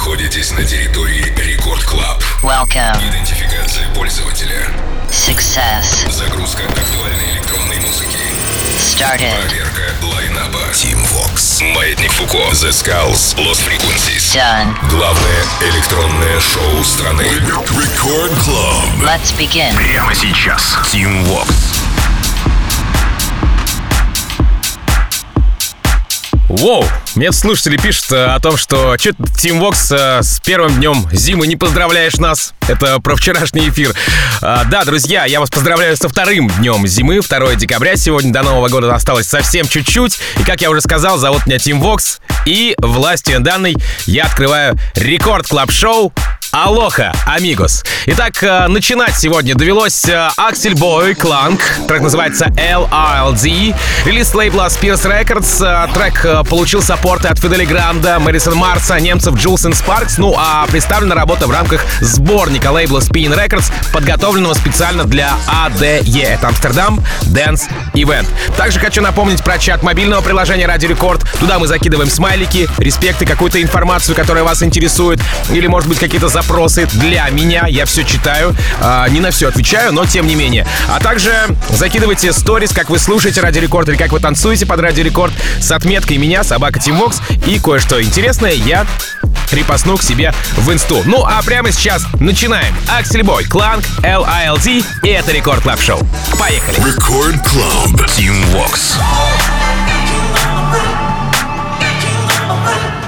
находитесь на территории Record Club. Welcome. Идентификация пользователя. Success. Загрузка актуальной электронной музыки. Started. Проверка лайнапа. Team Vox. Маятник Фуко. The Skulls. Lost Frequencies. Done. Главное электронное шоу страны. Record Club. Let's begin. Прямо сейчас. Team Vox. Воу! Мне слушатели пишут э, о том, что что Team Vox э, с первым днем зимы не поздравляешь нас. Это про вчерашний эфир. А, да, друзья, я вас поздравляю со вторым днем зимы, 2 декабря. Сегодня до Нового года осталось совсем чуть-чуть. И, как я уже сказал, зовут меня Team Vox. И властью данной я открываю рекорд клаб шоу Алоха, амигос. Итак, э, начинать сегодня довелось Аксель Бой, Кланк. Трек называется LRLD. Релиз лейбла Spears Records. Э, Трек э, получил саппорты от Фидели Гранда, Мэрисон Марса, немцев Джулс и Спаркс. Ну а представлена работа в рамках сборника лейбла Spin Records, подготовленного специально для ADE. Это Амстердам Dance Event. Также хочу напомнить про чат мобильного приложения Ради Рекорд. Туда мы закидываем смайлики, респекты, какую-то информацию, которая вас интересует, или, может быть, какие-то запросы для меня. Я все читаю, а, не на все отвечаю, но тем не менее. А также закидывайте сторис, как вы слушаете Радио Рекорд или как вы танцуете под Радио Рекорд с отметкой меня, собака Team Vox. И кое-что интересное я припасну к себе в инсту. Ну а прямо сейчас начинаем. Axel Boy, Кланк, LILD и это Record Club шоу. Поехали! Record Club. Team Vox. Let's go,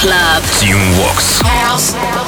Club. Tune Walks. House.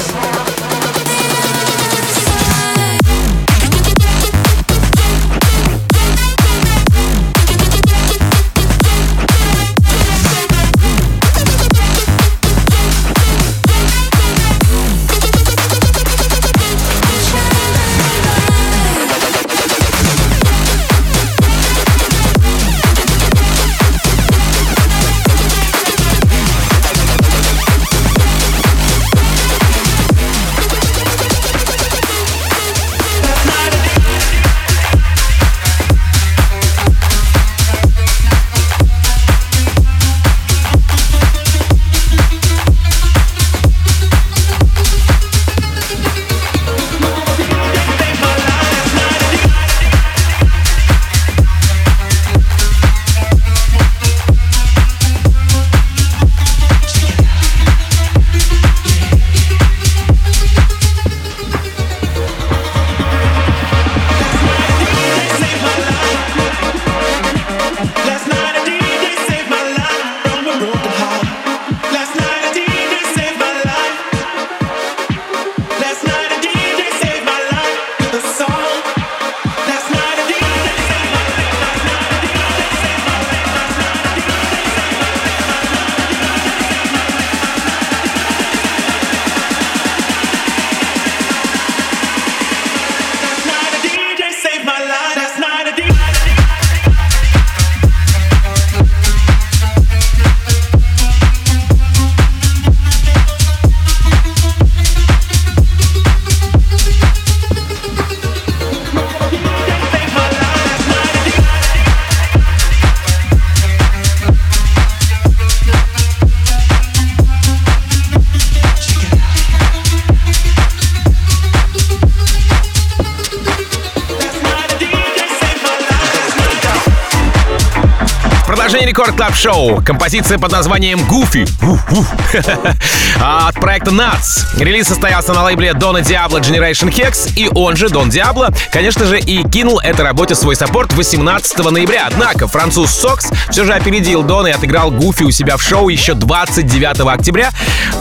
Record Club шоу. Композиция под названием Goofy. От проекта Nuts. Релиз состоялся на лейбле Дона Диабло Generation Hex, и он же, Дон Диабло, конечно же, и кинул этой работе свой support 18 ноября. Однако француз Сокс все же опередил Дона и отыграл Goofy у себя в шоу еще 29 октября.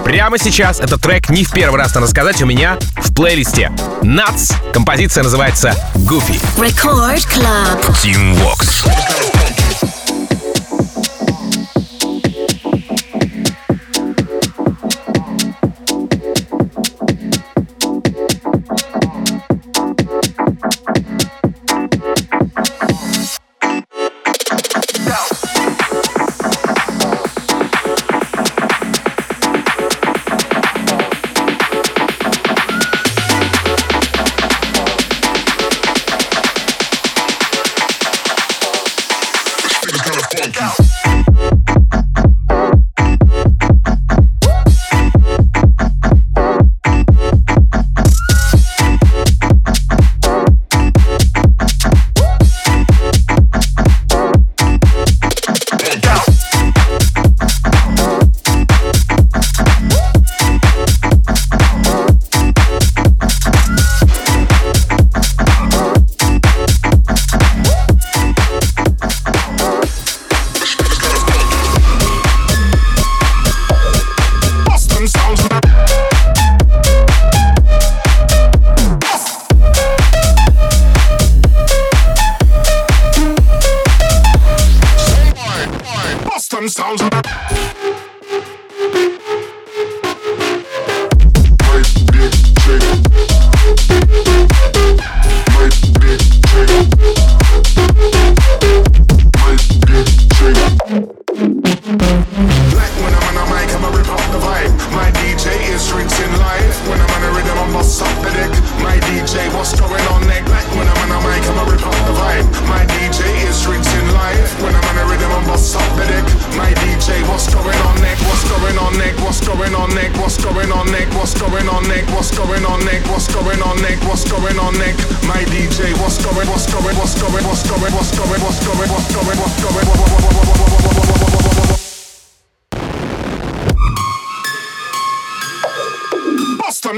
Прямо сейчас этот трек не в первый раз, надо сказать, у меня в плейлисте. Nuts. Композиция называется Goofy. Record Club. Team Vox.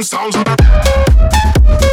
some sounds.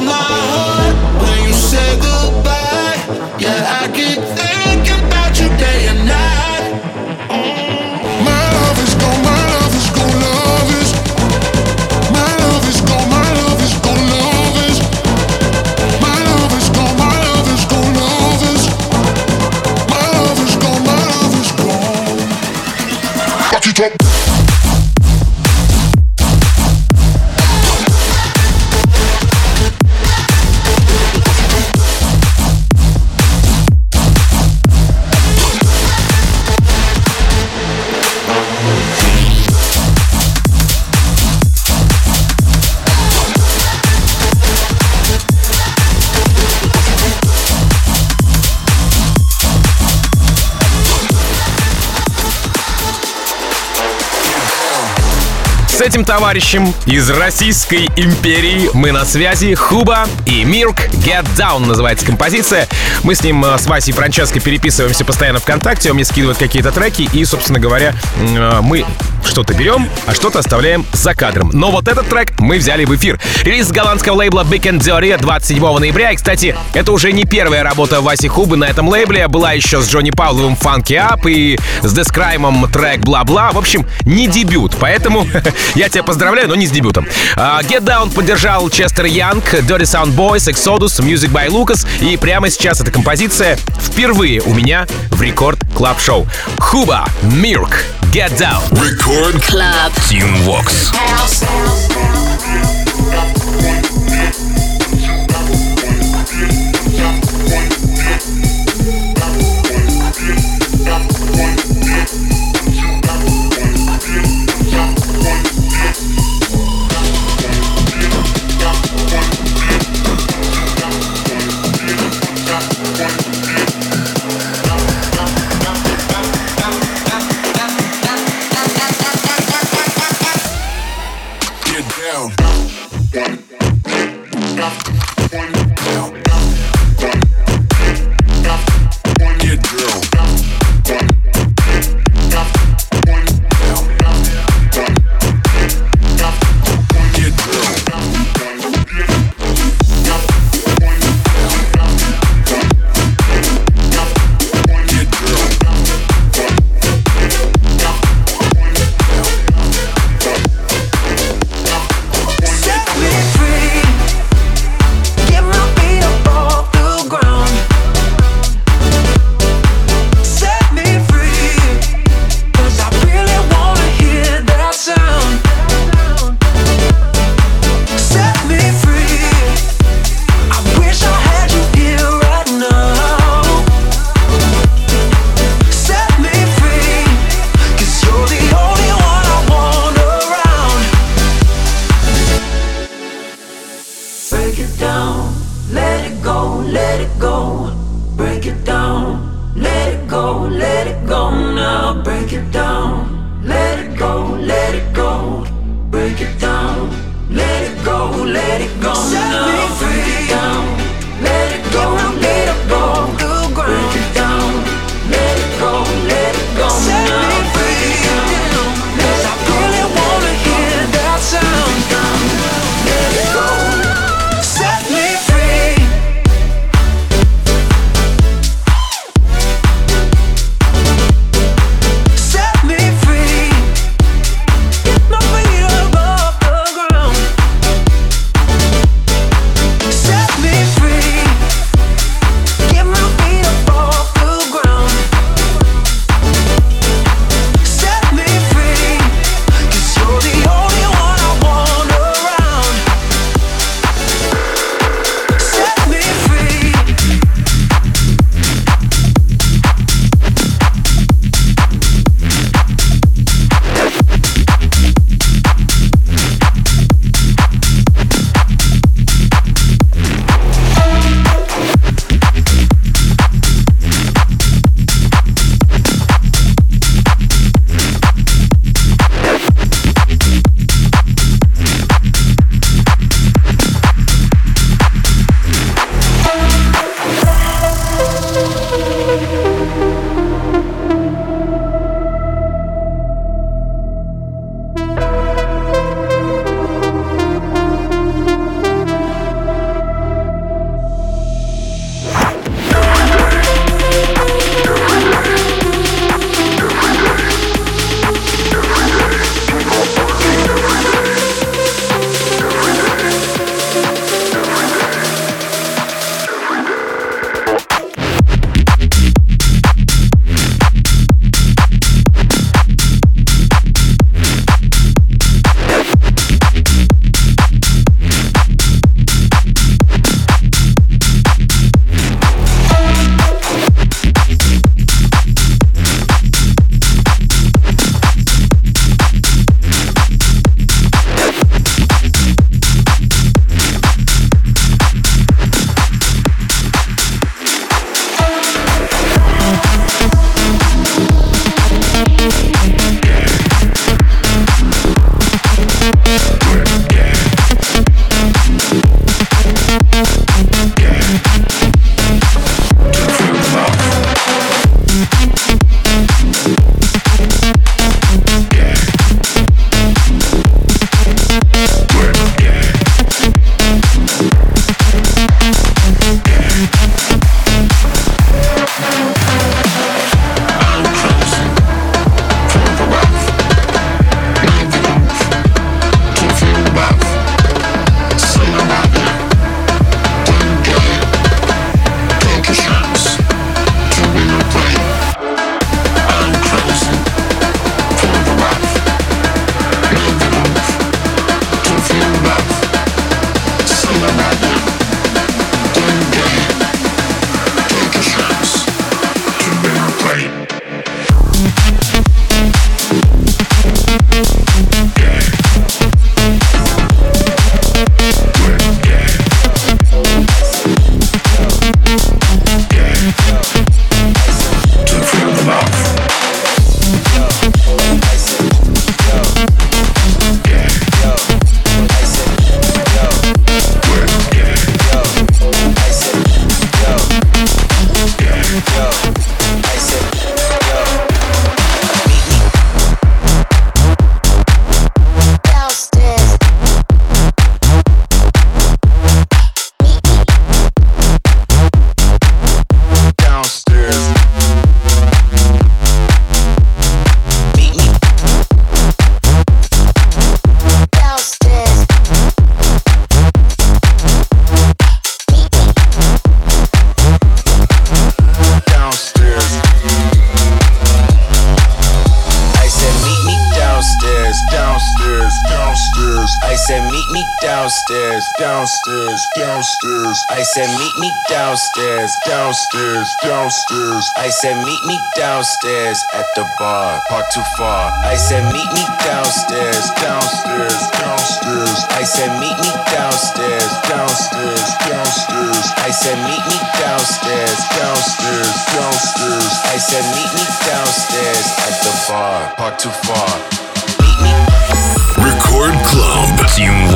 my heart when you said goodbye. Yeah, I could. Этим товарищем из Российской империи мы на связи. Хуба и Мирк Get Down называется композиция. Мы с ним, э, с Васей Франческо, переписываемся постоянно ВКонтакте. Он мне скидывает какие-то треки. И, собственно говоря, э, мы что-то берем, а что-то оставляем за кадром. Но вот этот трек мы взяли в эфир. Релиз голландского лейбла Big and Dirty 27 ноября. И, кстати, это уже не первая работа Васи Хубы на этом лейбле. Была еще с Джонни Павловым Funky Up и с Дескраймом трек Бла-Бла. В общем, не дебют. Поэтому я тебя поздравляю, но не с дебютом. Uh, Get Down поддержал Честер Янг, Dirty Sound Boys, Exodus, Music by Lucas. И прямо сейчас эта композиция впервые у меня в рекорд клаб шоу Хуба, Мирк, Get Down. Record Record Club. Tune Walks. Team I said, meet me downstairs downstairs, downstairs. I said, meet me downstairs at the bar. Park too far. I said, meet me downstairs, downstairs, downstairs. I said, meet me downstairs, downstairs, downstairs. I said, meet me downstairs, downstairs, downstairs. I said, meet me downstairs at the bar. Park too far. Meet me. Record Club. Team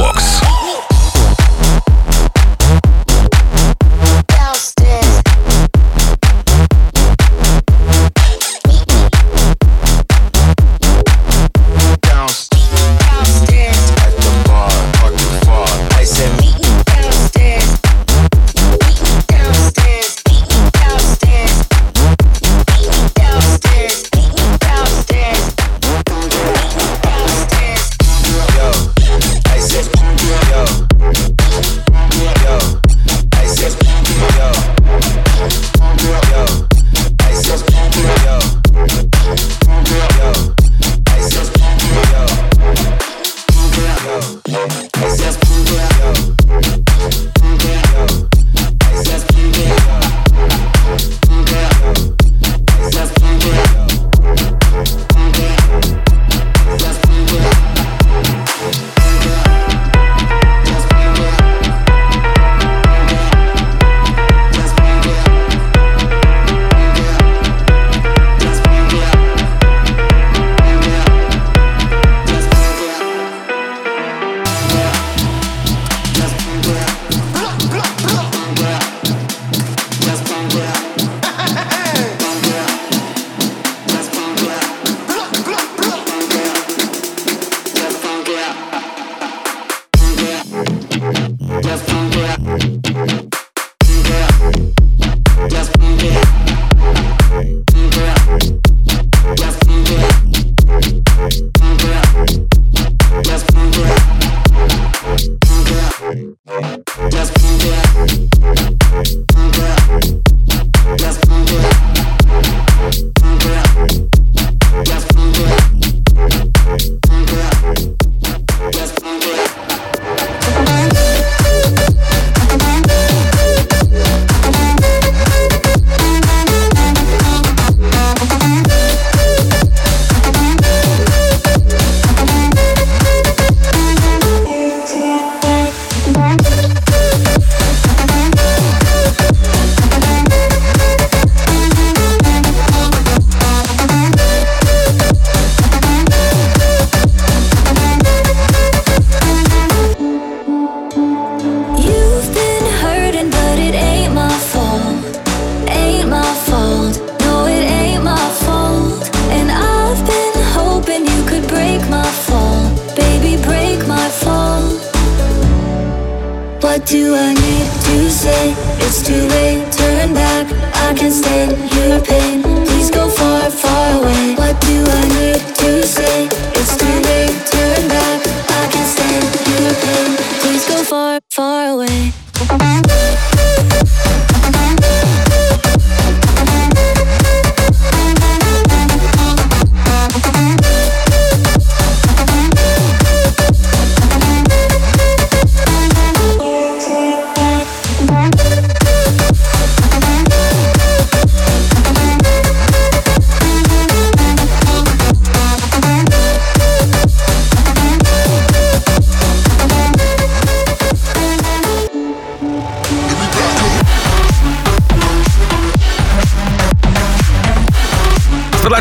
far, far away.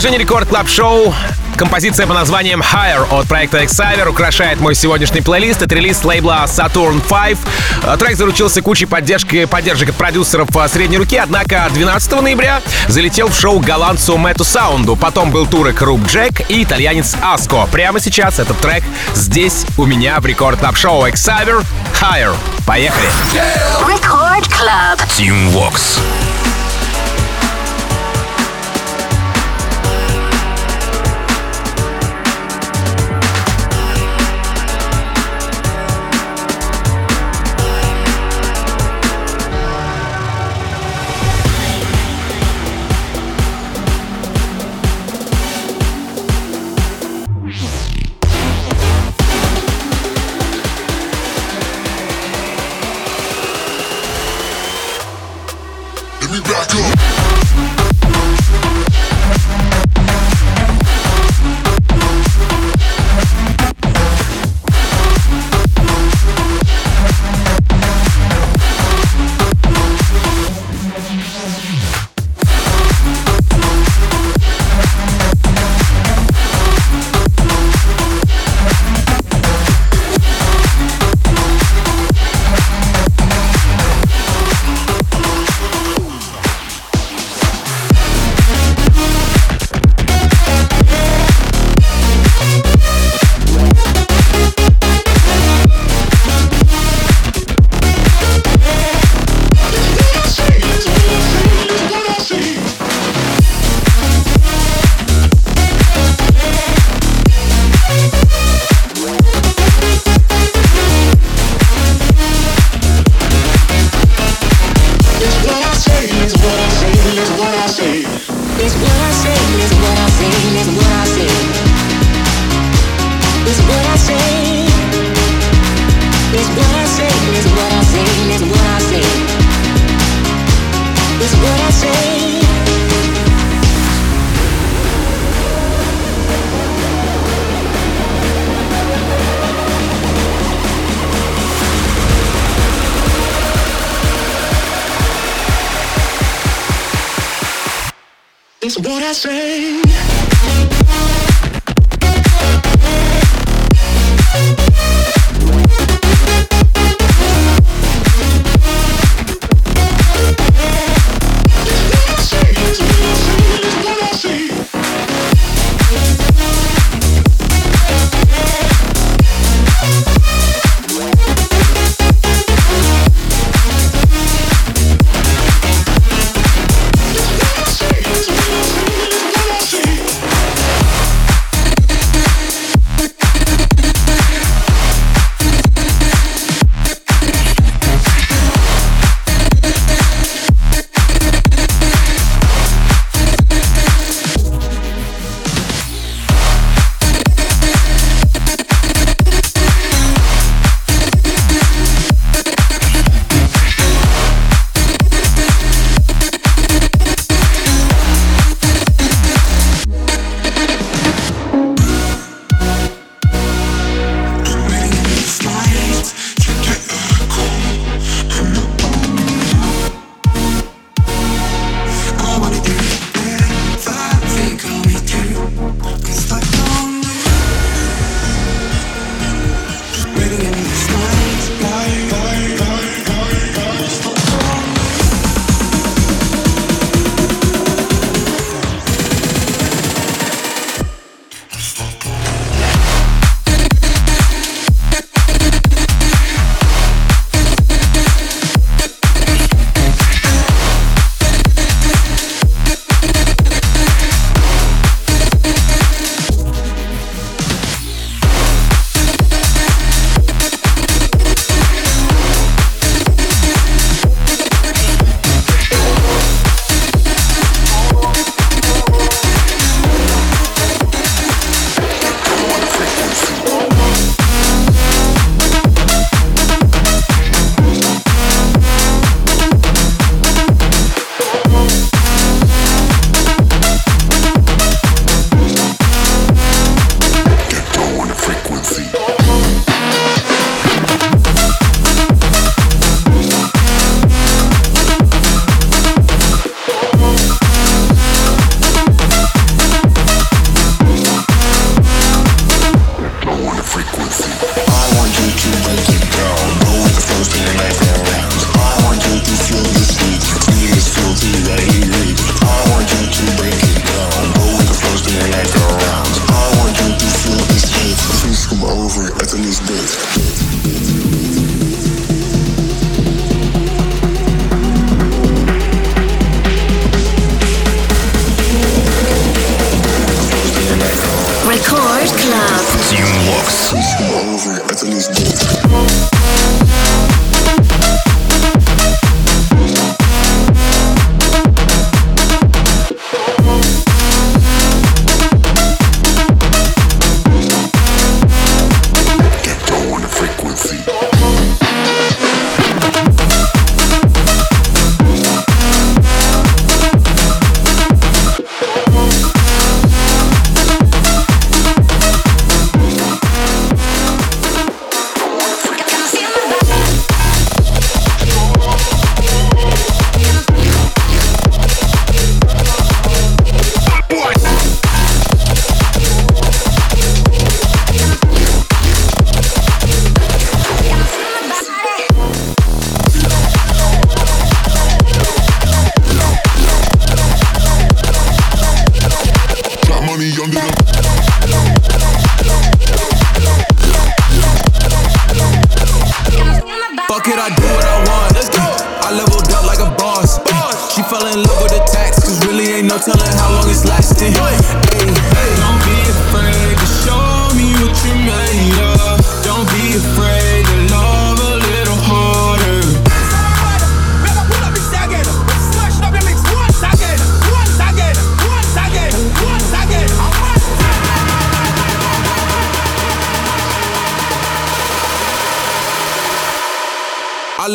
Продолжение рекорд клаб шоу Композиция по названием Higher от проекта Xaver украшает мой сегодняшний плейлист. Это релиз лейбла Saturn 5. Э, трек заручился кучей поддержки, поддержек от продюсеров э, средней руки, однако 12 ноября залетел в шоу голландцу Мэтту Саунду. Потом был турик Руб Джек и итальянец Аско. Прямо сейчас этот трек здесь у меня в рекорд клаб шоу Xaver Higher. Поехали! Record Club. Team Vox.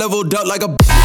leveled up like a.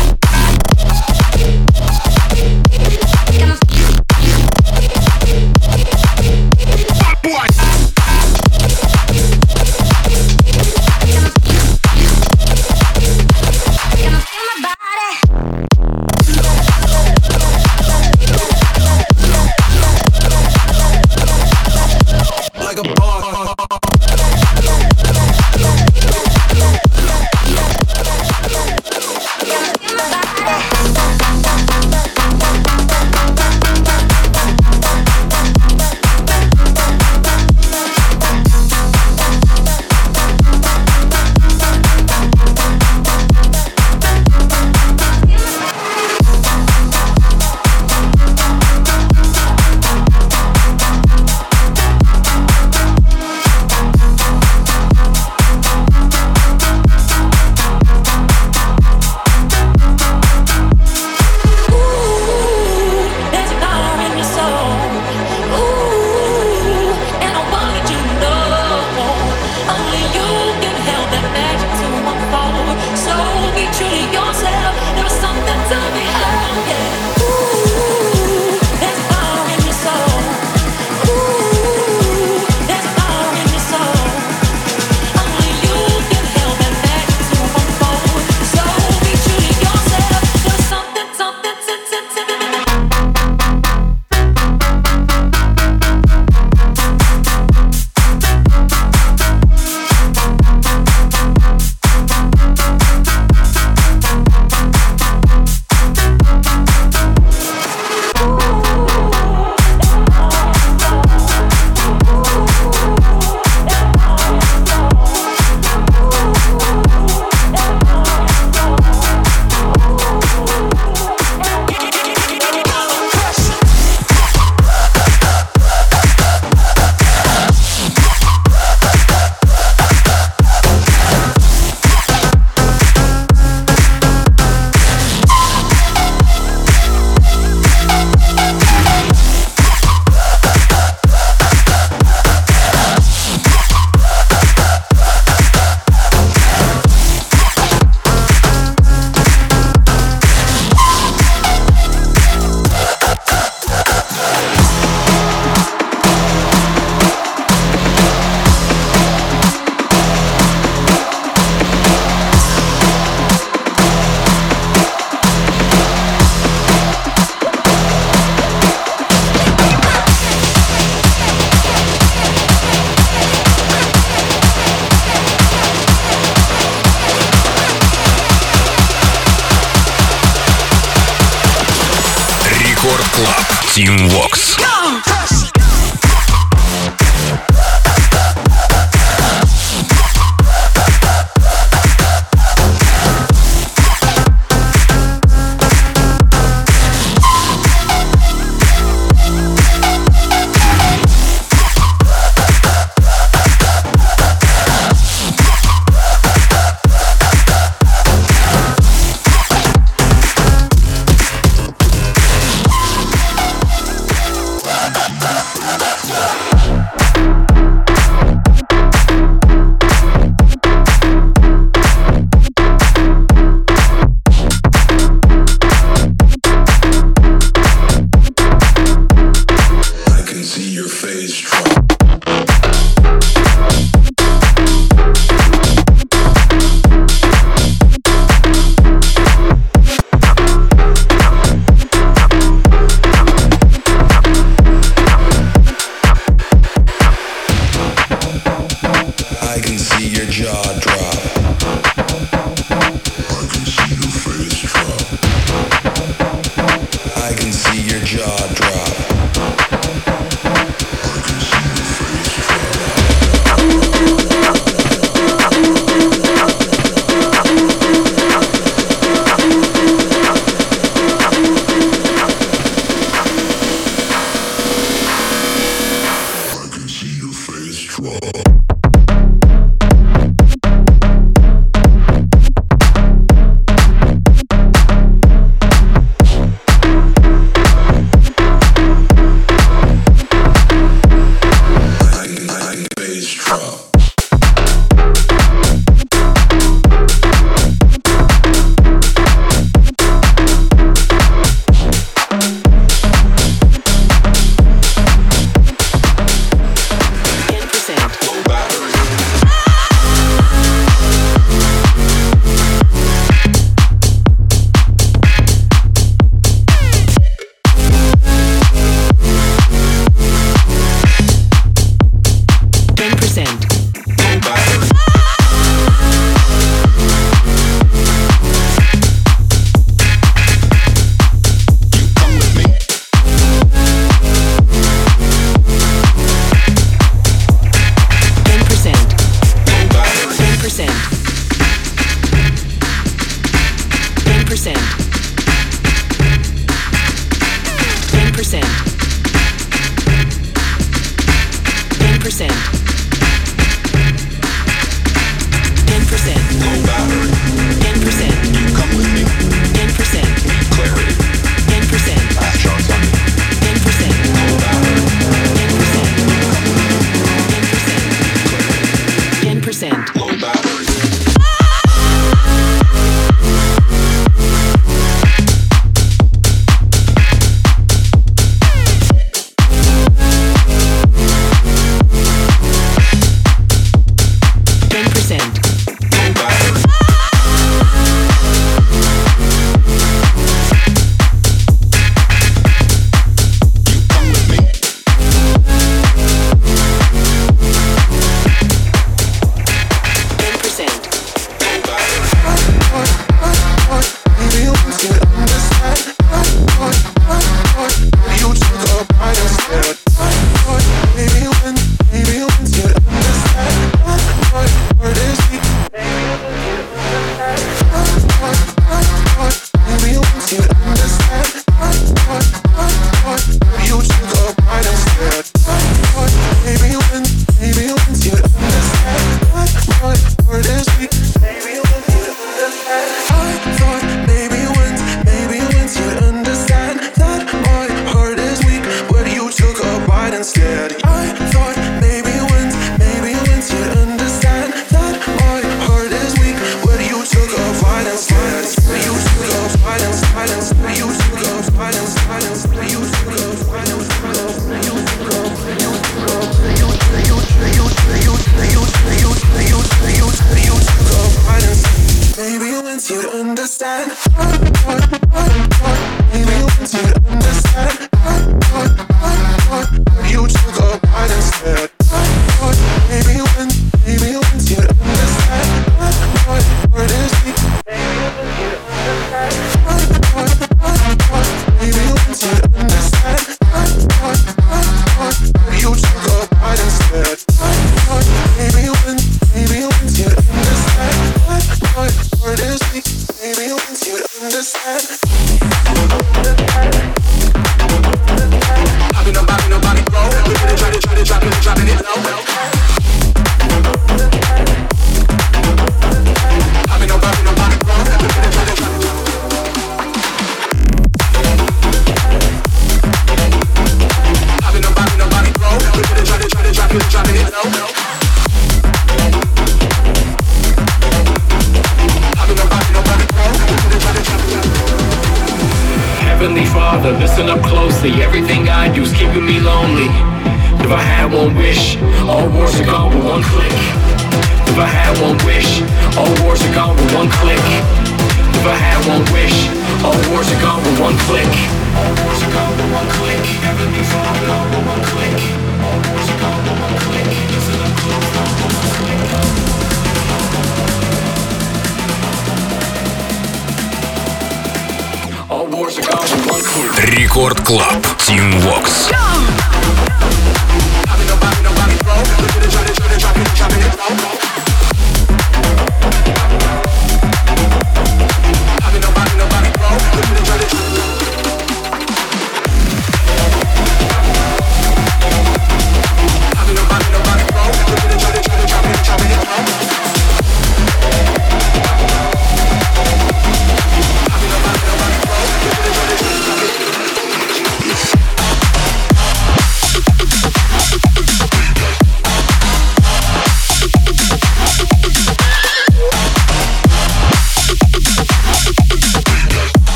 Рекорд Клаб. Тим Вокс.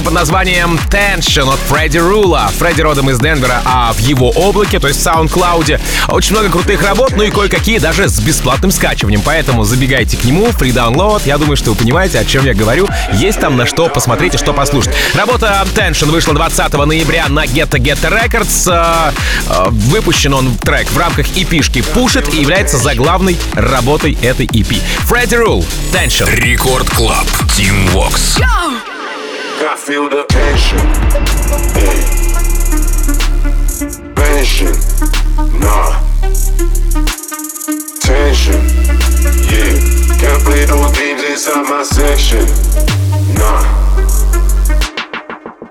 Композиция под названием Tension от Фредди Рула. Фредди родом из Денвера, а в его облаке, то есть в SoundCloud, очень много крутых работ, ну и кое-какие даже с бесплатным скачиванием. Поэтому забегайте к нему, free download. Я думаю, что вы понимаете, о чем я говорю. Есть там на что посмотреть и что послушать. Работа Tension вышла 20 ноября на Getta Getta Records. Э, э, Выпущен он трек в рамках EP-шки Push и является заглавной работой этой EP. Фредди Рул, Tension. Рекорд Клаб. Team Vox. I feel the tension. Tension. Nah. Tension. Yeah. Can't play those games inside my section. Nah.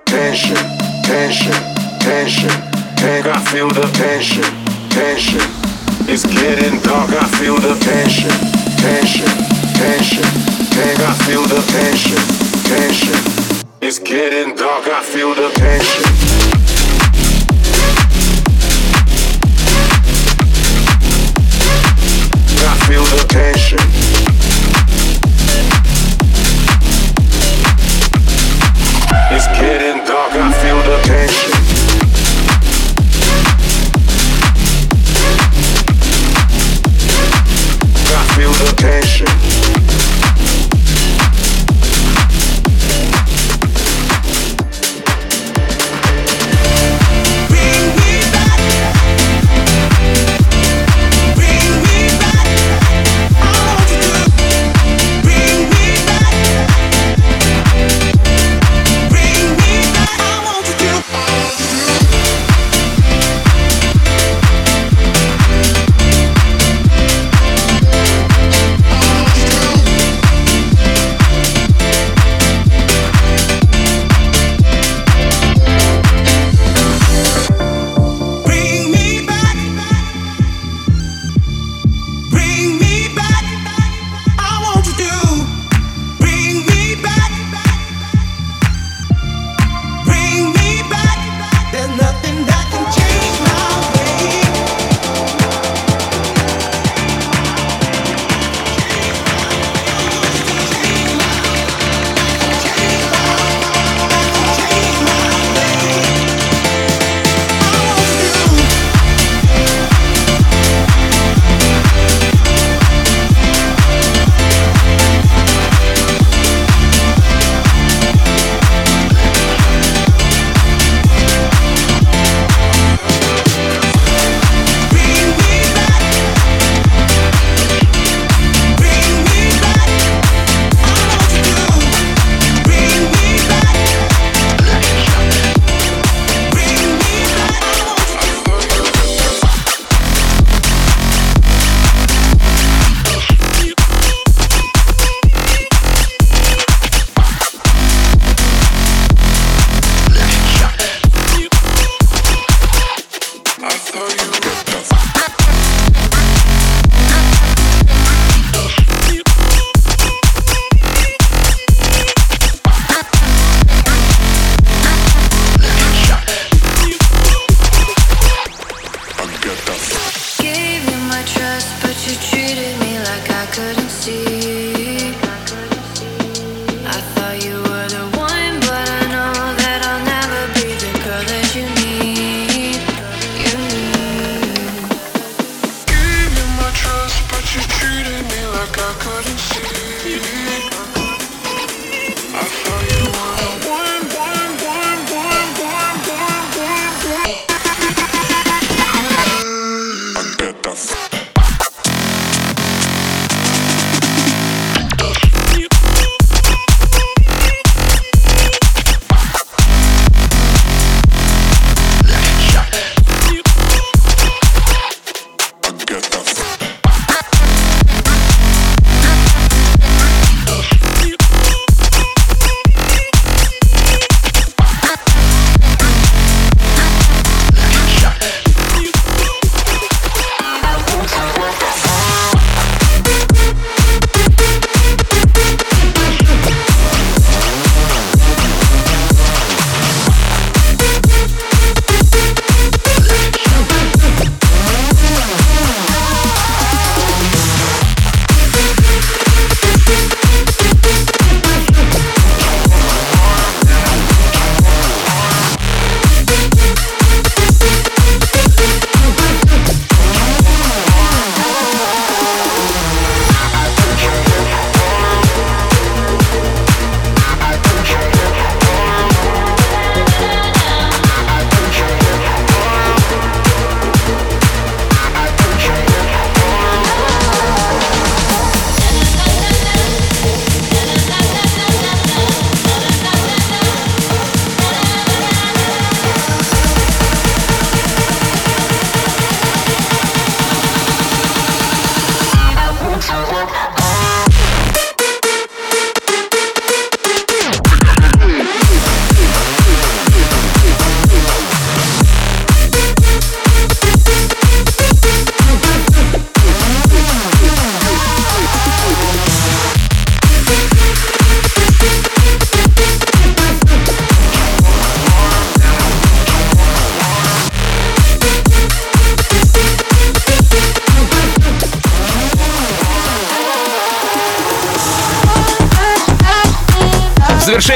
Tension. Tension. Tension. Tank, I feel the tension. Tension. It's getting dark, I feel the tension. Tension. tension. Dang, I feel the tension. Tension. It's getting dark, I feel the tension. I feel the tension. It's getting dark, I feel the tension. I feel the tension.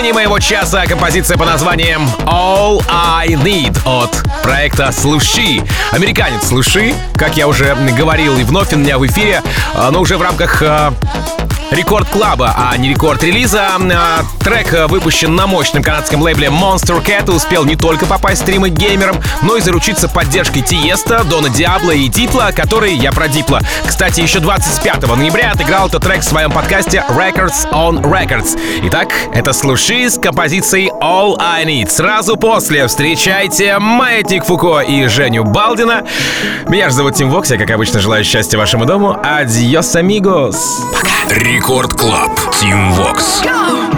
Завершении моего часа композиция по названием All I Need от проекта Слуши. Американец Слуши, как я уже говорил и вновь у меня в эфире, а, но уже в рамках а, рекорд клаба, а не рекорд релиза. А, трек э, выпущен на мощном канадском лейбле Monster Cat успел не только попасть в стримы геймерам, но и заручиться поддержкой Тиеста, Дона Диабло и Дипла, который я про Дипла. Кстати, еще 25 ноября отыграл этот трек в своем подкасте Records on Records. Итак, это слуши с композицией All I Need. Сразу после встречайте Маятник Фуко и Женю Балдина. Меня же зовут Team Vox, я, как обычно, желаю счастья вашему дому. Adiós, amigos. Record Club. Team Vox. Go!